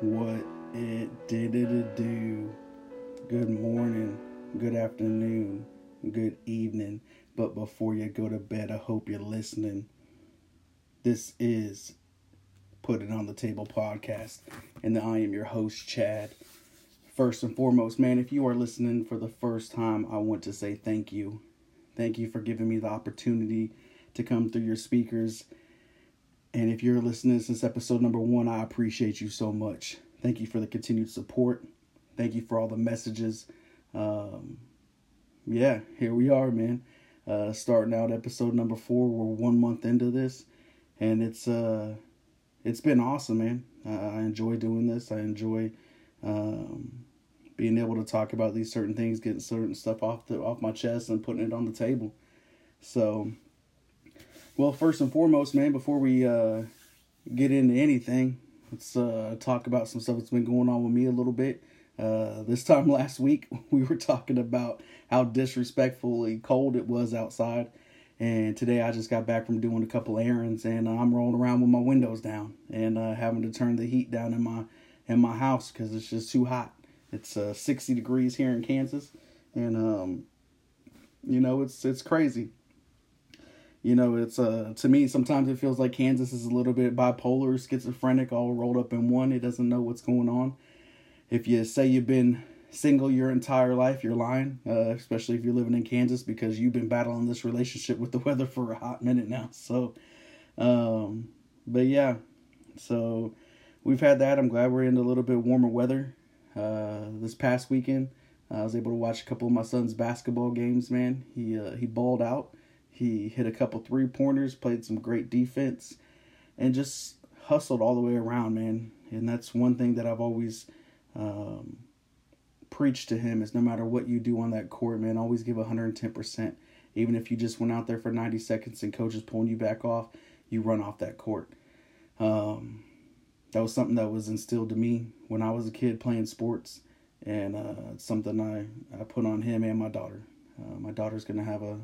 what it did it do. Good morning, good afternoon, good evening. But before you go to bed, I hope you're listening. This is Put It on the Table podcast, and I am your host, Chad. First and foremost, man, if you are listening for the first time, I want to say thank you. Thank you for giving me the opportunity to come through your speakers and if you're listening since episode number one, I appreciate you so much. Thank you for the continued support. Thank you for all the messages. Um, yeah, here we are, man. Uh, starting out episode number four. We're one month into this, and it's uh, it's been awesome, man. Uh, I enjoy doing this. I enjoy um, being able to talk about these certain things, getting certain stuff off the off my chest, and putting it on the table. So well, first and foremost, man, before we uh, get into anything, let's uh, talk about some stuff that's been going on with me a little bit. Uh, this time last week, we were talking about how disrespectfully cold it was outside. And today I just got back from doing a couple errands and I'm rolling around with my windows down and uh, having to turn the heat down in my in my house because it's just too hot. It's uh, 60 degrees here in Kansas, and um, you know it's it's crazy. You know, it's uh to me sometimes it feels like Kansas is a little bit bipolar, schizophrenic, all rolled up in one. It doesn't know what's going on. If you say you've been single your entire life, you're lying. Uh, especially if you're living in Kansas because you've been battling this relationship with the weather for a hot minute now. So, um, but yeah, so we've had that. I'm glad we're in a little bit warmer weather. Uh, this past weekend, I was able to watch a couple of my son's basketball games. Man, he uh, he balled out. He hit a couple three pointers, played some great defense, and just hustled all the way around, man. And that's one thing that I've always um, preached to him is no matter what you do on that court, man, always give 110%. Even if you just went out there for 90 seconds and coach is pulling you back off, you run off that court. Um, that was something that was instilled to me when I was a kid playing sports, and uh, something I, I put on him and my daughter. Uh, my daughter's going to have a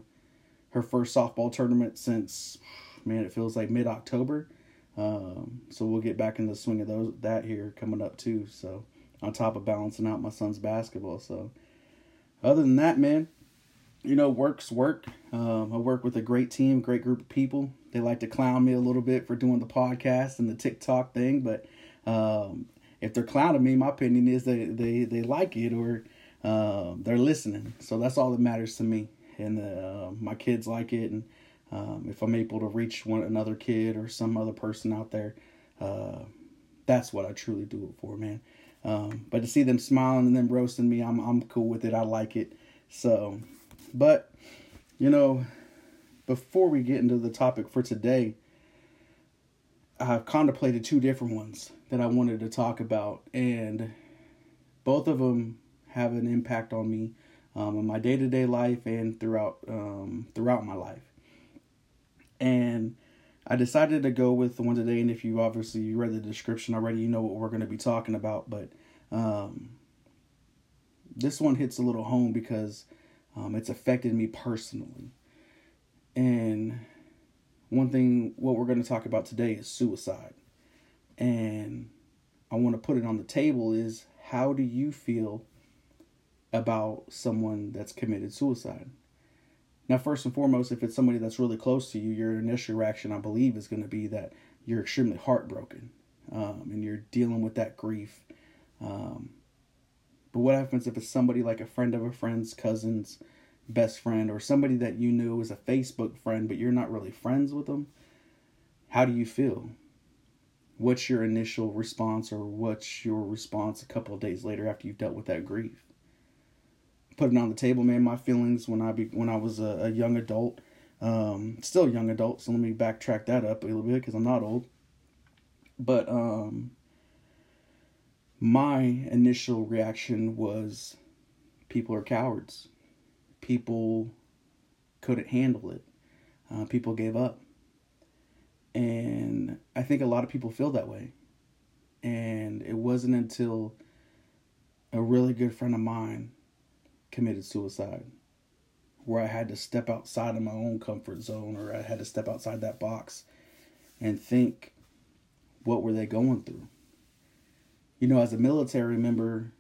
her first softball tournament since man, it feels like mid October. Um, so we'll get back in the swing of those that here coming up too. So on top of balancing out my son's basketball. So other than that, man, you know, work's work. Um, I work with a great team, great group of people. They like to clown me a little bit for doing the podcast and the TikTok thing, but um, if they're clowning me, my opinion is they they they like it or uh, they're listening. So that's all that matters to me and uh, my kids like it. And um, if I'm able to reach one another kid or some other person out there, uh, that's what I truly do it for, man. Um, but to see them smiling and them roasting me, I'm I'm cool with it. I like it. So, but you know, before we get into the topic for today, I've contemplated two different ones that I wanted to talk about, and both of them have an impact on me um, in my day to day life and throughout um, throughout my life. And I decided to go with the one today. And if you obviously you read the description already, you know what we're going to be talking about. But um, this one hits a little home because um, it's affected me personally. And one thing, what we're going to talk about today is suicide. And I want to put it on the table is how do you feel about someone that's committed suicide. Now, first and foremost, if it's somebody that's really close to you, your initial reaction, I believe, is going to be that you're extremely heartbroken um, and you're dealing with that grief. Um, but what happens if it's somebody like a friend of a friend's cousin's best friend or somebody that you knew as a Facebook friend, but you're not really friends with them? How do you feel? What's your initial response, or what's your response a couple of days later after you've dealt with that grief? Put it on the table, man. My feelings when I be when I was a, a young adult, um, still young adult. So let me backtrack that up a little bit because I'm not old. But um, my initial reaction was, people are cowards. People couldn't handle it. Uh, people gave up, and I think a lot of people feel that way. And it wasn't until a really good friend of mine committed suicide, where I had to step outside of my own comfort zone or I had to step outside that box and think, what were they going through? You know, as a military member,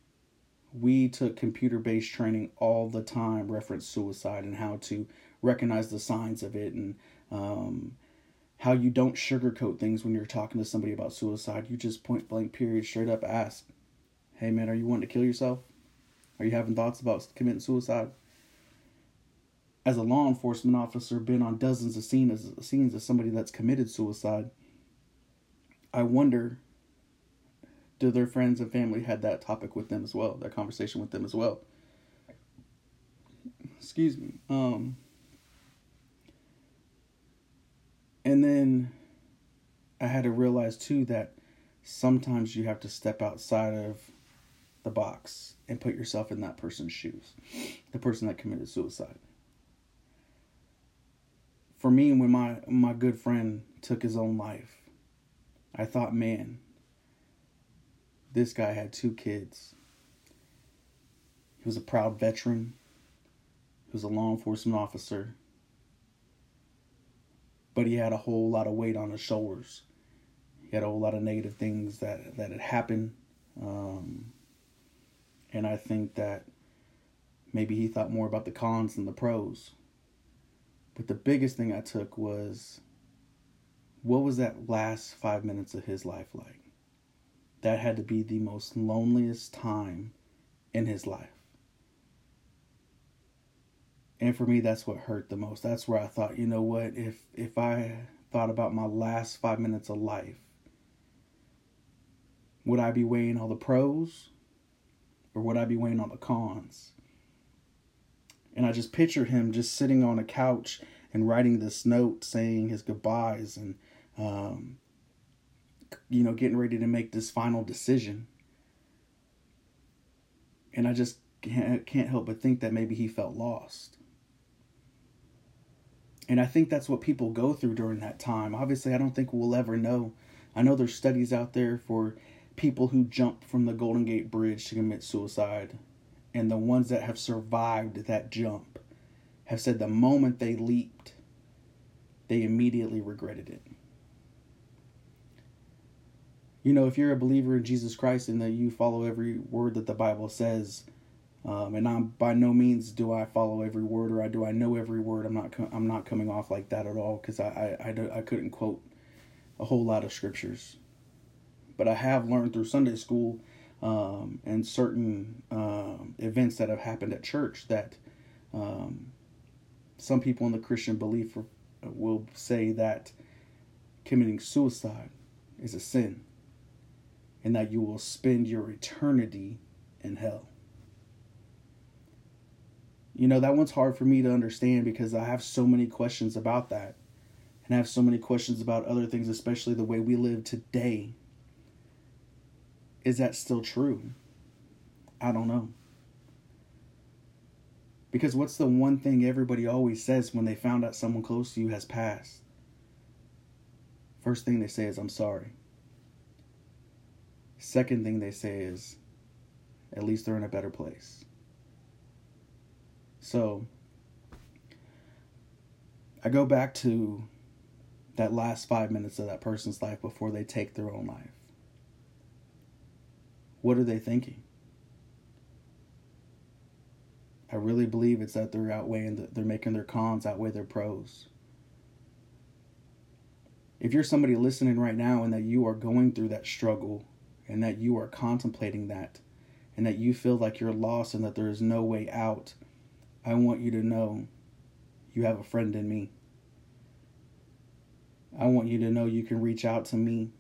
we took computer based training all the time, reference suicide and how to recognize the signs of it and um, how you don't sugarcoat things when you're talking to somebody about suicide. You just point blank, period, straight up ask, hey man, are you wanting to kill yourself? Are you having thoughts about committing suicide? As a law enforcement officer, been on dozens of scenes, scenes of somebody that's committed suicide. I wonder do their friends and family had that topic with them as well, that conversation with them as well. Excuse me. Um, and then I had to realize too that sometimes you have to step outside of the box and put yourself in that person's shoes, the person that committed suicide. For me, when my my good friend took his own life, I thought, man, this guy had two kids. He was a proud veteran. He was a law enforcement officer. But he had a whole lot of weight on his shoulders. He had a whole lot of negative things that, that had happened. Um, and I think that maybe he thought more about the cons than the pros. But the biggest thing I took was what was that last five minutes of his life like? that had to be the most loneliest time in his life. And for me that's what hurt the most. That's where I thought, you know what, if if I thought about my last 5 minutes of life, would I be weighing all the pros or would I be weighing on the cons? And I just picture him just sitting on a couch and writing this note saying his goodbyes and um, you know, getting ready to make this final decision. And I just can't help but think that maybe he felt lost. And I think that's what people go through during that time. Obviously, I don't think we'll ever know. I know there's studies out there for people who jump from the Golden Gate Bridge to commit suicide. And the ones that have survived that jump have said the moment they leaped, they immediately regretted it you know, if you're a believer in Jesus Christ and that you follow every word that the Bible says, um, and I'm by no means do I follow every word or I do I know every word. I'm not I'm not coming off like that at all because I I, I, I couldn't quote a whole lot of scriptures, but I have learned through Sunday school um, and certain um, events that have happened at church that um, some people in the Christian belief will say that committing suicide is a sin and that you will spend your eternity in hell. You know, that one's hard for me to understand because I have so many questions about that. And I have so many questions about other things, especially the way we live today. Is that still true? I don't know. Because what's the one thing everybody always says when they found out someone close to you has passed? First thing they say is, I'm sorry. Second thing they say is, at least they're in a better place. So, I go back to that last five minutes of that person's life before they take their own life. What are they thinking? I really believe it's that they're outweighing, the, they're making their cons outweigh their pros. If you're somebody listening right now and that you are going through that struggle and that you are contemplating that and that you feel like you're lost and that there is no way out, I want you to know you have a friend in me. I want you to know you can reach out to me.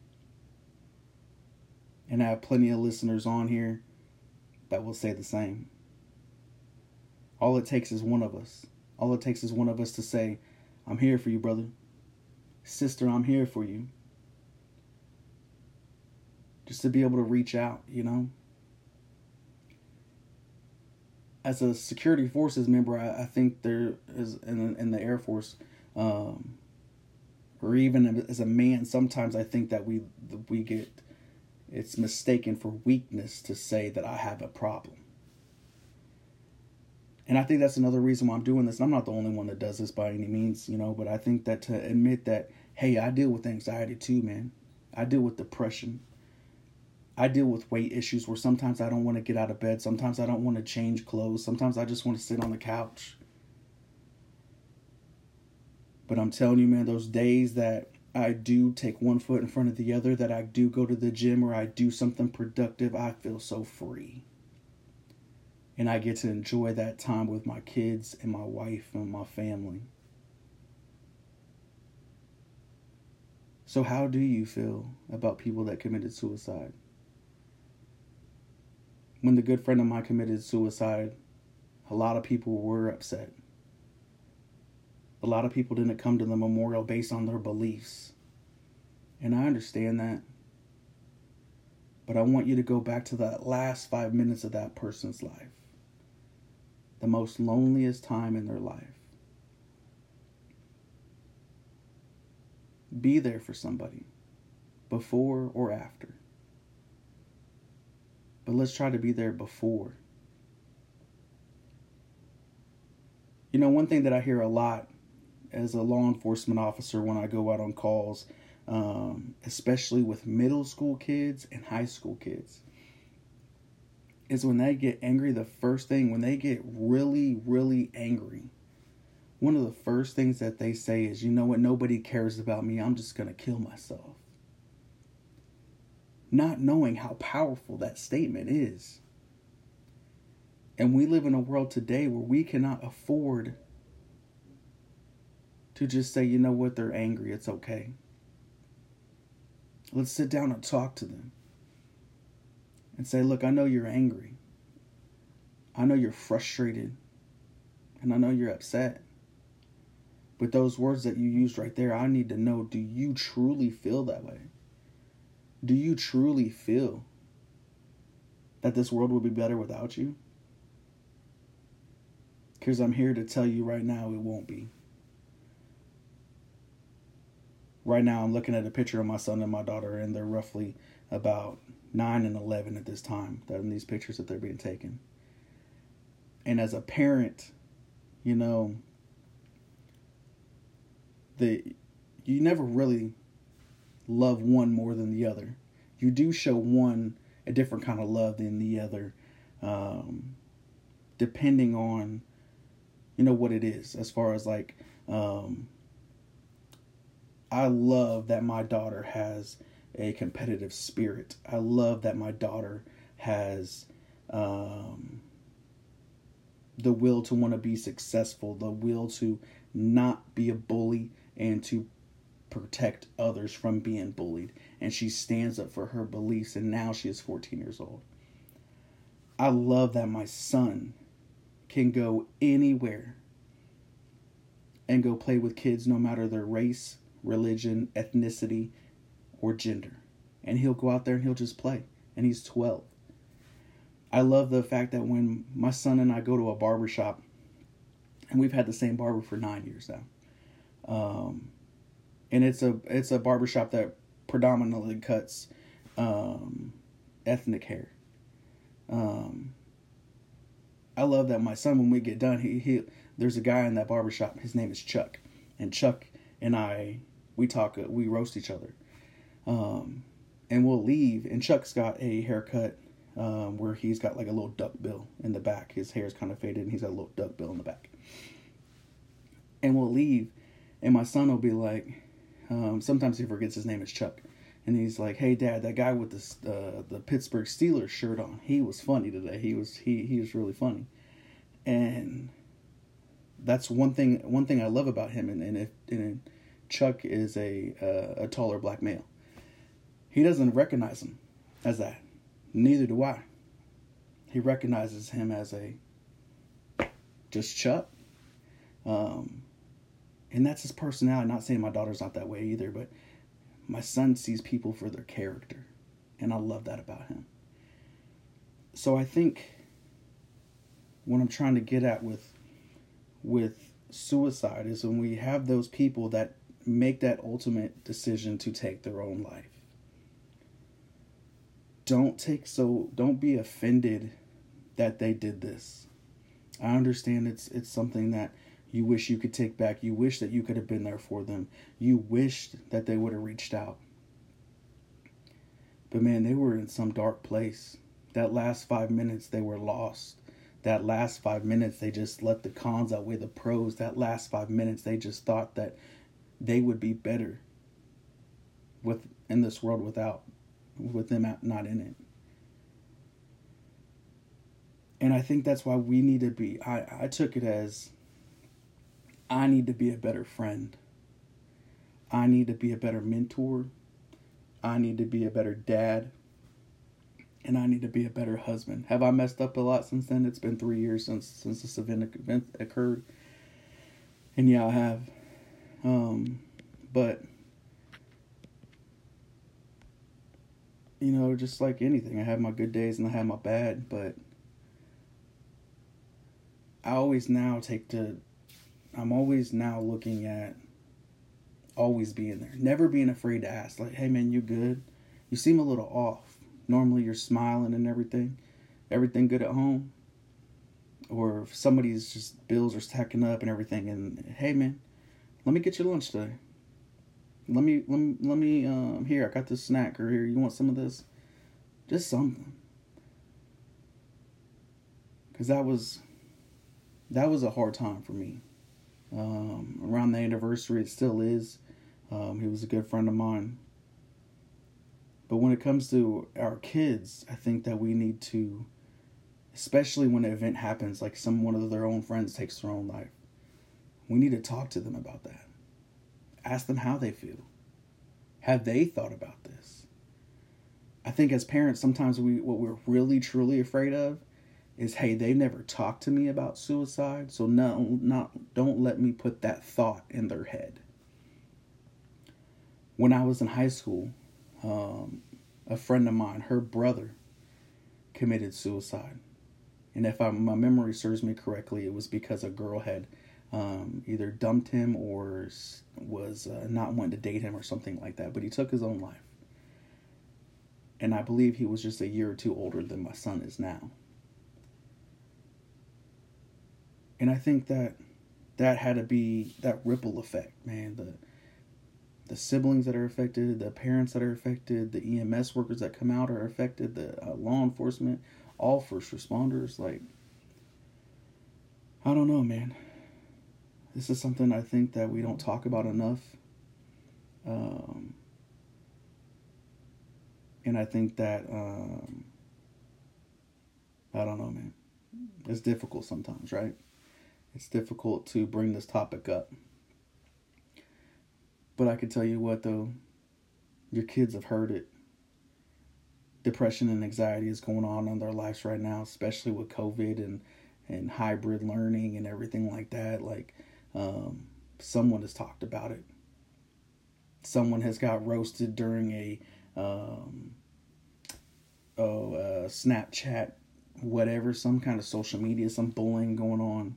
And I have plenty of listeners on here that will say the same. All it takes is one of us. All it takes is one of us to say, I'm here for you, brother. Sister, I'm here for you just to be able to reach out, you know. As a security forces member, I, I think there is in, in the Air Force, um, or even as a man, sometimes I think that we we get it's mistaken for weakness to say that I have a problem. And I think that's another reason why I'm doing this. I'm not the only one that does this by any means, you know, but I think that to admit that, hey, I deal with anxiety too, man. I deal with depression. I deal with weight issues where sometimes I don't want to get out of bed, sometimes I don't want to change clothes, sometimes I just want to sit on the couch. But I'm telling you, man, those days that I do take one foot in front of the other, that I do go to the gym or I do something productive, I feel so free. And I get to enjoy that time with my kids and my wife and my family. So, how do you feel about people that committed suicide? When the good friend of mine committed suicide, a lot of people were upset. A lot of people didn't come to the memorial based on their beliefs. And I understand that. But I want you to go back to that last five minutes of that person's life. The most loneliest time in their life. Be there for somebody, before or after. But let's try to be there before. You know, one thing that I hear a lot as a law enforcement officer when I go out on calls, um, especially with middle school kids and high school kids, is when they get angry, the first thing, when they get really, really angry, one of the first things that they say is, you know what, nobody cares about me, I'm just going to kill myself. Not knowing how powerful that statement is. And we live in a world today where we cannot afford to just say, you know what, they're angry, it's okay. Let's sit down and talk to them and say, look, I know you're angry. I know you're frustrated. And I know you're upset. But those words that you used right there, I need to know do you truly feel that way? Do you truly feel that this world would be better without you? Because I'm here to tell you right now, it won't be. Right now, I'm looking at a picture of my son and my daughter, and they're roughly about 9 and 11 at this time, that in these pictures that they're being taken. And as a parent, you know, the you never really love one more than the other. You do show one a different kind of love than the other, um, depending on you know what it is. As far as like, um, I love that my daughter has a competitive spirit. I love that my daughter has um, the will to want to be successful, the will to not be a bully, and to protect others from being bullied. And she stands up for her beliefs, and now she is 14 years old. I love that my son can go anywhere and go play with kids no matter their race, religion, ethnicity, or gender. And he'll go out there and he'll just play. And he's 12. I love the fact that when my son and I go to a barber shop, and we've had the same barber for nine years now, um, and it's a it's a barbershop that predominantly cuts um, ethnic hair. Um, I love that my son when we get done he, he there's a guy in that barbershop his name is Chuck and Chuck and I we talk we roast each other. Um, and we'll leave and Chuck's got a haircut um, where he's got like a little duck bill in the back. His hair's kind of faded and he's got a little duck bill in the back. And we'll leave and my son will be like, um, sometimes he forgets his name is Chuck, and he's like, "Hey, Dad, that guy with the uh, the Pittsburgh Steelers shirt on, he was funny today. He was he he was really funny," and that's one thing one thing I love about him. And and if and Chuck is a uh, a taller black male, he doesn't recognize him as that. Neither do I. He recognizes him as a just Chuck. Um, and that's his personality. Not saying my daughter's not that way either, but my son sees people for their character, and I love that about him. So I think what I'm trying to get at with with suicide is when we have those people that make that ultimate decision to take their own life. Don't take so don't be offended that they did this. I understand it's it's something that you wish you could take back. You wish that you could have been there for them. You wished that they would have reached out. But man, they were in some dark place. That last five minutes, they were lost. That last five minutes, they just let the cons outweigh the pros. That last five minutes, they just thought that they would be better with in this world without with them not in it. And I think that's why we need to be I, I took it as I need to be a better friend. I need to be a better mentor. I need to be a better dad. And I need to be a better husband. Have I messed up a lot since then? It's been three years since since this event, event occurred. And yeah, I have. Um, but you know, just like anything, I have my good days and I have my bad, but I always now take to I'm always now looking at always being there, never being afraid to ask, like, hey man, you good? You seem a little off. Normally you're smiling and everything. Everything good at home? Or if somebody's just bills are stacking up and everything, and hey man, let me get you lunch today. Let me let me let me um here, I got this snack or here, you want some of this? Just something. Cause that was that was a hard time for me. Um, around the anniversary, it still is. Um, he was a good friend of mine. But when it comes to our kids, I think that we need to, especially when an event happens, like some one of their own friends takes their own life, we need to talk to them about that. Ask them how they feel. Have they thought about this? I think as parents, sometimes we what we're really truly afraid of is hey they've never talked to me about suicide so no not don't let me put that thought in their head when i was in high school um, a friend of mine her brother committed suicide and if I, my memory serves me correctly it was because a girl had um, either dumped him or was uh, not wanting to date him or something like that but he took his own life and i believe he was just a year or two older than my son is now and I think that that had to be that ripple effect, man. The the siblings that are affected, the parents that are affected, the EMS workers that come out are affected, the uh, law enforcement, all first responders. Like, I don't know, man. This is something I think that we don't talk about enough. Um, and I think that um, I don't know, man. It's difficult sometimes, right? it's difficult to bring this topic up. But I can tell you what, though, your kids have heard it. Depression and anxiety is going on in their lives right now, especially with COVID and, and hybrid learning and everything like that. Like, um, someone has talked about it. Someone has got roasted during a um, oh uh, Snapchat, whatever, some kind of social media, some bullying going on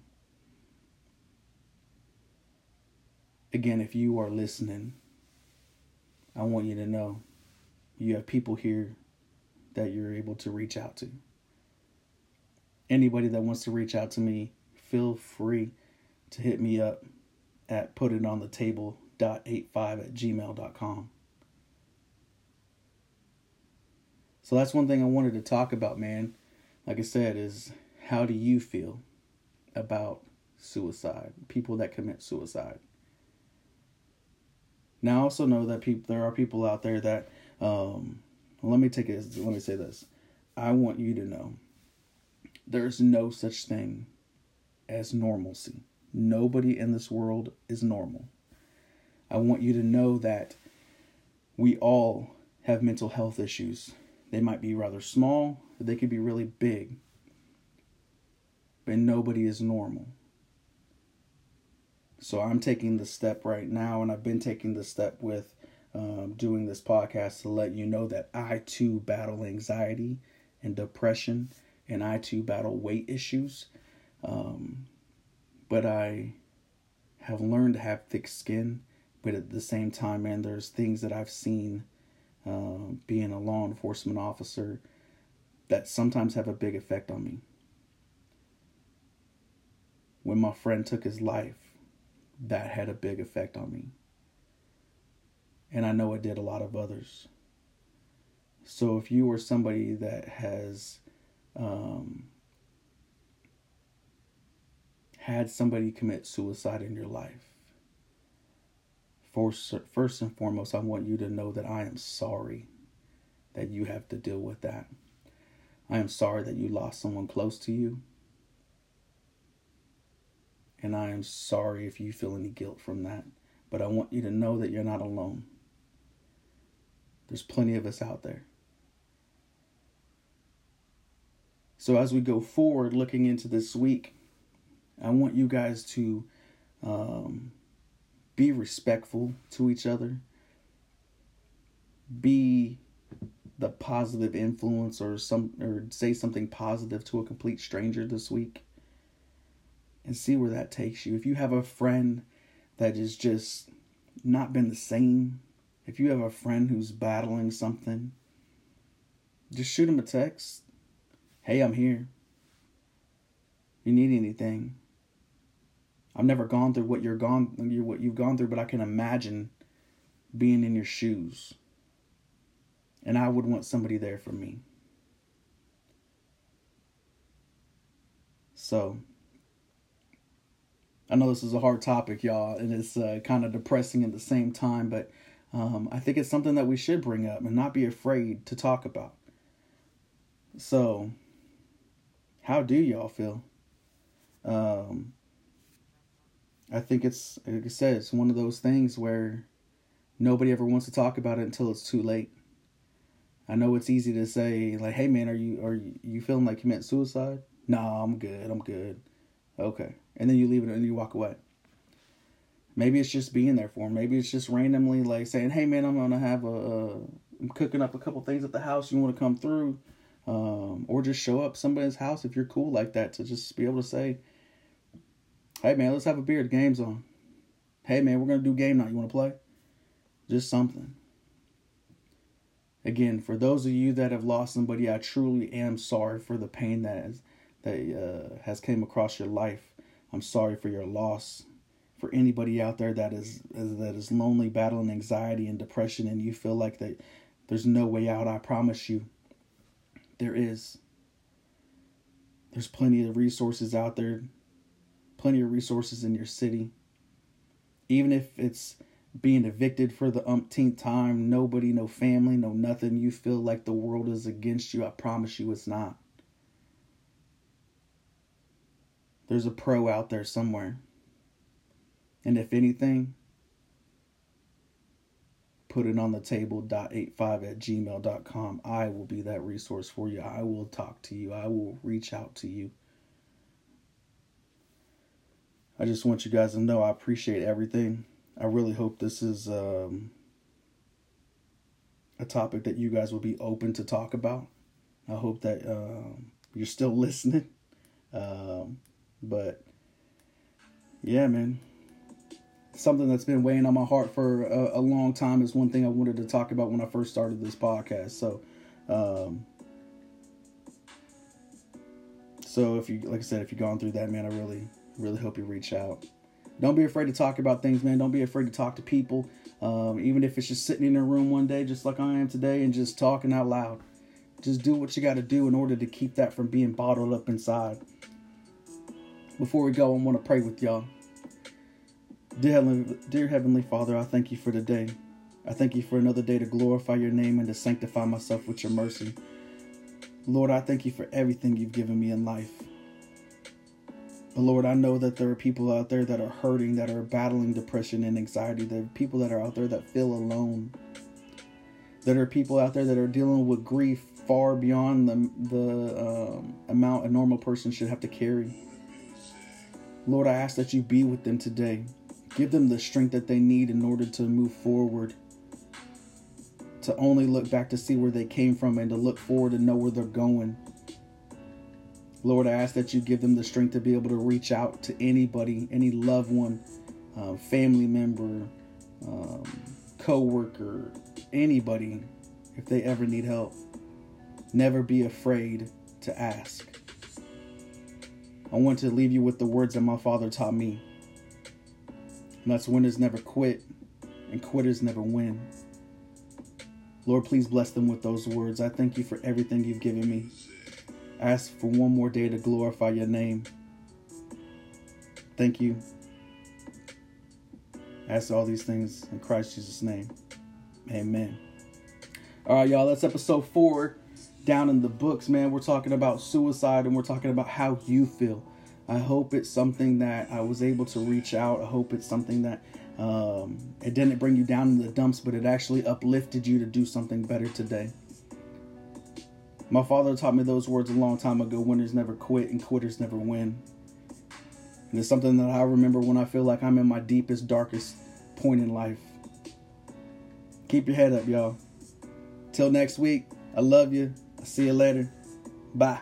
again, if you are listening, I want you to know you have people here that you're able to reach out to. Anybody that wants to reach out to me, feel free to hit me up at putitontheTable.85 at gmail.com. So that's one thing I wanted to talk about, man. Like I said, is how do you feel about suicide? People that commit suicide. Now I also know that people there are people out there that um, let me take it let me say this. I want you to know there's no such thing as normalcy. Nobody in this world is normal. I want you to know that we all have mental health issues. They might be rather small, they could be really big. But nobody is normal. So I'm taking the step right now, and I've been taking the step with um, doing this podcast to let you know that I too battle anxiety and depression, and I too battle weight issues. Um, but I have learned to have thick skin. But at the same time, man, there's things that I've seen uh, being a law enforcement officer that sometimes have a big effect on me. When my friend took his life, that had a big effect on me. And I know it did a lot of others. So if you are somebody that has um, had somebody commit suicide in your life, first, first and foremost, I want you to know that I am sorry that you have to deal with that. I am sorry that you lost someone close to you. And I am sorry if you feel any guilt from that. But I want you to know that you're not alone. There's plenty of us out there. So, as we go forward looking into this week, I want you guys to um, be respectful to each other, be the positive influence or some or say something positive to a complete stranger this week and see where that takes you. If you have a friend that is just not been the same, if you have a friend who's battling something, just shoot him a text. Hey, I'm here. You need anything? I've never gone through what you're gone what you've gone through, but I can imagine being in your shoes and I would want somebody there for me. So, I know this is a hard topic, y'all, and it's uh, kind of depressing at the same time, but um, I think it's something that we should bring up and not be afraid to talk about. So, how do y'all feel? Um, I think it's, like I said, it's one of those things where nobody ever wants to talk about it until it's too late. I know it's easy to say like, "Hey man, are you are you feeling like you committing suicide?" No, I'm good. I'm good. Okay, and then you leave it and you walk away. Maybe it's just being there for him. Maybe it's just randomly like saying, "Hey man, I'm gonna have a, a I'm cooking up a couple things at the house. You want to come through?" Um, or just show up somebody's house if you're cool like that to just be able to say, "Hey man, let's have a beer. The game's on." Hey man, we're gonna do game night. You want to play? Just something. Again, for those of you that have lost somebody, I truly am sorry for the pain that has, that uh, has came across your life. I'm sorry for your loss. For anybody out there that is that is lonely, battling anxiety and depression, and you feel like that there's no way out, I promise you, there is. There's plenty of resources out there, plenty of resources in your city. Even if it's being evicted for the umpteenth time, nobody, no family, no nothing. You feel like the world is against you. I promise you it's not. There's a pro out there somewhere. And if anything, put it on the table dot eight five at gmail.com. I will be that resource for you. I will talk to you. I will reach out to you. I just want you guys to know I appreciate everything. I really hope this is um, a topic that you guys will be open to talk about. I hope that um, you're still listening. Um, but yeah, man, something that's been weighing on my heart for a, a, long time is one thing I wanted to talk about when I first started this podcast. So, um, so if you, like I said, if you've gone through that, man, I really, really hope you reach out. Don't be afraid to talk about things, man. Don't be afraid to talk to people. Um, even if it's just sitting in a room one day, just like I am today, and just talking out loud. Just do what you got to do in order to keep that from being bottled up inside. Before we go, I want to pray with y'all. Dear Heavenly, dear Heavenly Father, I thank you for today. I thank you for another day to glorify your name and to sanctify myself with your mercy. Lord, I thank you for everything you've given me in life. But Lord, I know that there are people out there that are hurting, that are battling depression and anxiety. There are people that are out there that feel alone. There are people out there that are dealing with grief far beyond the, the um, amount a normal person should have to carry. Lord, I ask that you be with them today. Give them the strength that they need in order to move forward. To only look back to see where they came from and to look forward and know where they're going. Lord, I ask that you give them the strength to be able to reach out to anybody, any loved one, uh, family member, um, co worker, anybody, if they ever need help. Never be afraid to ask. I want to leave you with the words that my father taught me. And that's winners never quit and quitters never win. Lord, please bless them with those words. I thank you for everything you've given me. Ask for one more day to glorify your name. Thank you. Ask all these things in Christ Jesus' name. Amen. All right, y'all, that's episode four down in the books, man. We're talking about suicide and we're talking about how you feel. I hope it's something that I was able to reach out. I hope it's something that um, it didn't bring you down in the dumps, but it actually uplifted you to do something better today. My father taught me those words a long time ago winners never quit and quitters never win. And it's something that I remember when I feel like I'm in my deepest, darkest point in life. Keep your head up, y'all. Till next week, I love you. I'll see you later. Bye.